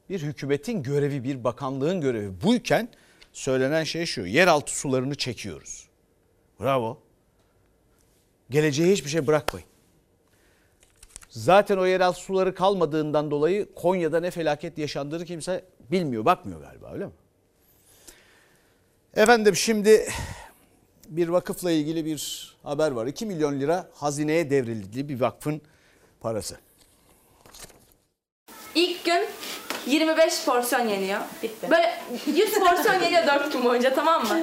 bir hükümetin görevi, bir bakanlığın görevi buyken söylenen şey şu. Yeraltı sularını çekiyoruz. Bravo. Geleceğe hiçbir şey bırakmayın. Zaten o yeraltı suları kalmadığından dolayı Konya'da ne felaket yaşandığını kimse bilmiyor, bakmıyor galiba öyle mi? Efendim şimdi bir vakıfla ilgili bir haber var. 2 milyon lira hazineye devrildi bir vakfın parası. İlk gün 25 porsiyon yeniyor. Böyle 100 porsiyon yeniyor 4 gün boyunca tamam mı?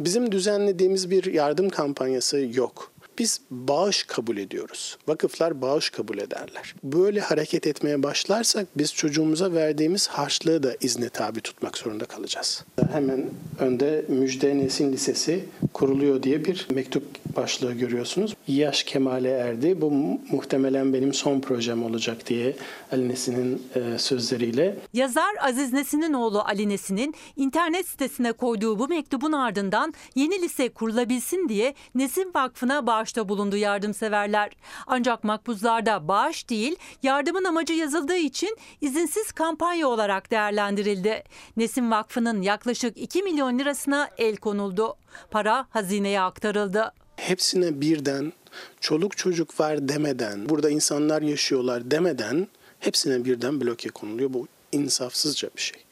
Bizim düzenlediğimiz bir yardım kampanyası yok. Biz bağış kabul ediyoruz. Vakıflar bağış kabul ederler. Böyle hareket etmeye başlarsak biz çocuğumuza verdiğimiz harçlığı da izne tabi tutmak zorunda kalacağız. Hemen önde Müjde Nesin Lisesi kuruluyor diye bir mektup başlığı görüyorsunuz. Yaş kemale erdi. Bu mu- muhtemelen benim son projem olacak diye Ali Nesin'in e, sözleriyle. Yazar Aziz Nesin'in oğlu Ali Nesin'in internet sitesine koyduğu bu mektubun ardından yeni lise kurulabilsin diye Nesin Vakfı'na bağışta bulundu yardımseverler. Ancak makbuzlarda bağış değil, yardımın amacı yazıldığı için izinsiz kampanya olarak değerlendirildi. Nesin Vakfı'nın yaklaşık 2 milyon lirasına el konuldu. Para hazineye aktarıldı. hepsine birden çoluk çocuk var demeden, burada insanlar yaşıyorlar demeden hepsine birden bloke konuluyor. Bu insafsızca bir şey.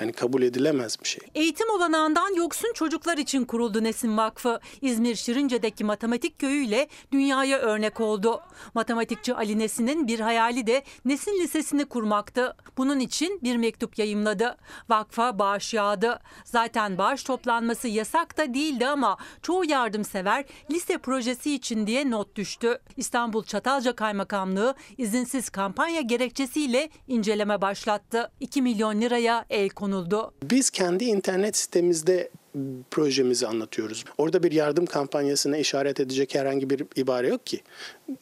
Yani kabul edilemez bir şey. Eğitim olanağından yoksun çocuklar için kuruldu Nesin Vakfı. İzmir Şirince'deki matematik köyüyle dünyaya örnek oldu. Matematikçi Ali Nesin'in bir hayali de Nesin Lisesi'ni kurmaktı. Bunun için bir mektup yayımladı. Vakfa bağış yağdı. Zaten bağış toplanması yasak da değildi ama çoğu yardımsever lise projesi için diye not düştü. İstanbul Çatalca Kaymakamlığı izinsiz kampanya gerekçesiyle inceleme başlattı. 2 milyon liraya el konuldu. Biz kendi internet sitemizde projemizi anlatıyoruz. Orada bir yardım kampanyasına işaret edecek herhangi bir ibare yok ki.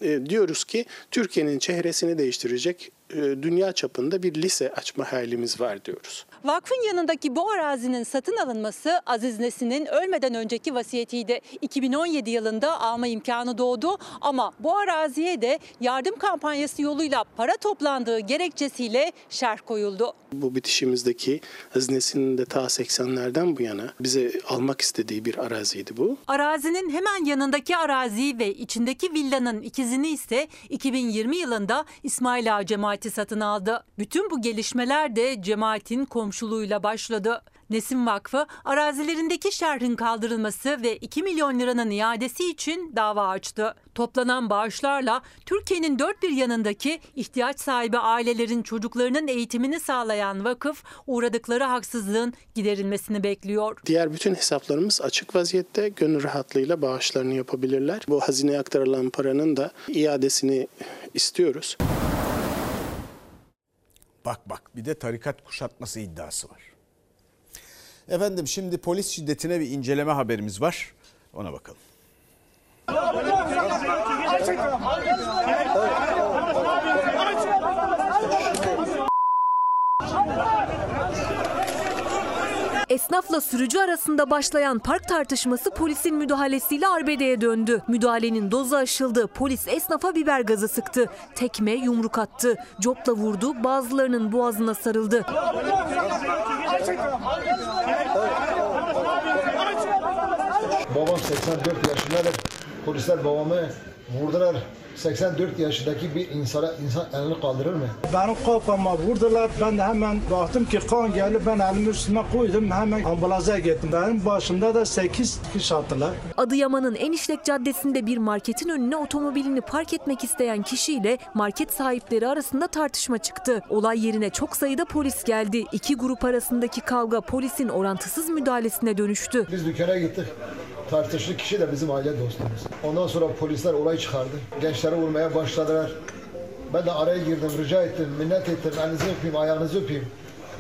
E, diyoruz ki Türkiye'nin çehresini değiştirecek e, dünya çapında bir lise açma hayalimiz var diyoruz. Vakfın yanındaki bu arazinin satın alınması Aziz Nesin'in ölmeden önceki vasiyetiydi. 2017 yılında alma imkanı doğdu ama bu araziye de yardım kampanyası yoluyla para toplandığı gerekçesiyle şerh koyuldu. Bu bitişimizdeki haznesinin de ta 80'lerden bu yana bize almak istediği bir araziydi bu. Arazinin hemen yanındaki arazi ve içindeki villanın ikizini ise 2020 yılında İsmail Ağa cemaati satın aldı. Bütün bu gelişmeler de cemaatin komşuluğuyla başladı. Nesim Vakfı arazilerindeki şerhin kaldırılması ve 2 milyon liranın iadesi için dava açtı. Toplanan bağışlarla Türkiye'nin dört bir yanındaki ihtiyaç sahibi ailelerin çocuklarının eğitimini sağlayan vakıf uğradıkları haksızlığın giderilmesini bekliyor. Diğer bütün hesaplarımız açık vaziyette gönül rahatlığıyla bağışlarını yapabilirler. Bu hazineye aktarılan paranın da iadesini istiyoruz. Bak bak bir de tarikat kuşatması iddiası var. Efendim şimdi polis şiddetine bir inceleme haberimiz var. Ona bakalım. Esnafla sürücü arasında başlayan park tartışması polisin müdahalesiyle arbedeye döndü. Müdahalenin dozu aşıldı. Polis esnafa biber gazı sıktı. Tekme yumruk attı. Copla vurdu. Bazılarının boğazına sarıldı. Babam 84 yaşında polisler babamı Vurdular. 84 yaşındaki bir insana insan elini kaldırır mı? Benim kafama vurdular. Ben de hemen baktım ki kan geldi. Ben elimi üstüme koydum. Hemen ambulansa gittim. Benim başımda da 8 dikiş attılar. Adıyaman'ın Enişlek Caddesi'nde bir marketin önüne otomobilini park etmek isteyen kişiyle market sahipleri arasında tartışma çıktı. Olay yerine çok sayıda polis geldi. İki grup arasındaki kavga polisin orantısız müdahalesine dönüştü. Biz dükkana gittik. Tartıştık kişi de bizim aile dostumuz. Ondan sonra polisler olay çıkardı. Gençleri vurmaya başladılar. Ben de araya girdim, rica ettim, minnet ettim. Elinizi öpeyim, ayağınızı öpeyim.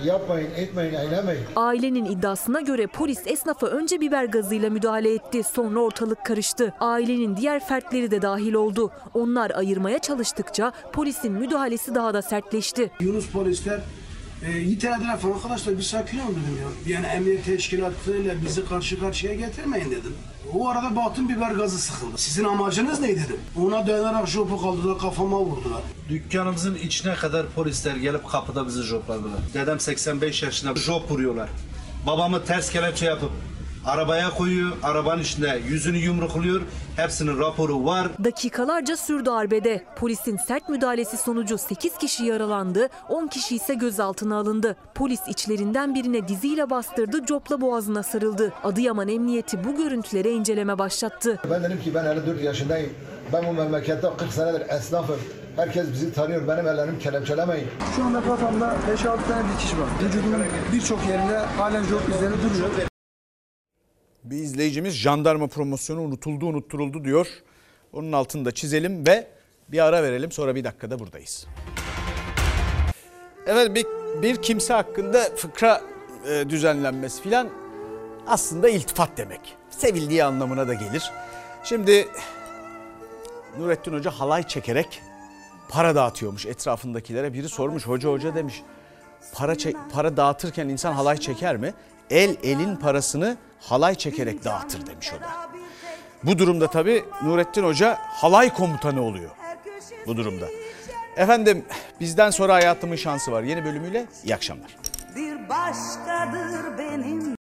Yapmayın, etmeyin, eylemeyin. Ailenin iddiasına göre polis esnafa önce biber gazıyla müdahale etti. Sonra ortalık karıştı. Ailenin diğer fertleri de dahil oldu. Onlar ayırmaya çalıştıkça polisin müdahalesi daha da sertleşti. Yunus polisler e, yitelediler falan arkadaşlar bir sakin olun dedim ya. Yani emniyet teşkilatıyla bizi karşı karşıya getirmeyin dedim. O arada baktım biber gazı sıkıldı. Sizin amacınız ne dedim. Ona dayanarak jopu kaldılar kafama vurdular. Dükkanımızın içine kadar polisler gelip kapıda bizi jopladılar. Dedem 85 yaşında jop vuruyorlar. Babamı ters kelepçe yapıp arabaya koyuyor. Arabanın içinde yüzünü yumrukluyor. Hepsinin raporu var. Dakikalarca sürdü arbede. Polisin sert müdahalesi sonucu 8 kişi yaralandı, 10 kişi ise gözaltına alındı. Polis içlerinden birine diziyle bastırdı, copla boğazına sarıldı. Adıyaman Emniyeti bu görüntülere inceleme başlattı. Ben dedim ki ben 54 yaşındayım. Ben bu memlekette 40 senedir esnafım. Herkes bizi tanıyor. Benim ellerimi kelepçelemeyin. Şu anda kafamda 5-6 tane dikiş var. Vücudumun birçok yerinde halen job izleri duruyor. Bir izleyicimiz jandarma promosyonu unutuldu unutturuldu diyor. Onun altını da çizelim ve bir ara verelim sonra bir dakikada buradayız. Evet bir, bir kimse hakkında fıkra e, düzenlenmesi filan aslında iltifat demek. Sevildiği anlamına da gelir. Şimdi Nurettin Hoca halay çekerek para dağıtıyormuş etrafındakilere. Biri sormuş hoca hoca demiş para para dağıtırken insan halay çeker mi? El elin parasını halay çekerek dağıtır demiş o. Bu durumda tabii Nurettin Hoca halay komutanı oluyor bu durumda. Efendim bizden sonra hayatımın şansı var yeni bölümüyle iyi akşamlar. Bir başkadır benim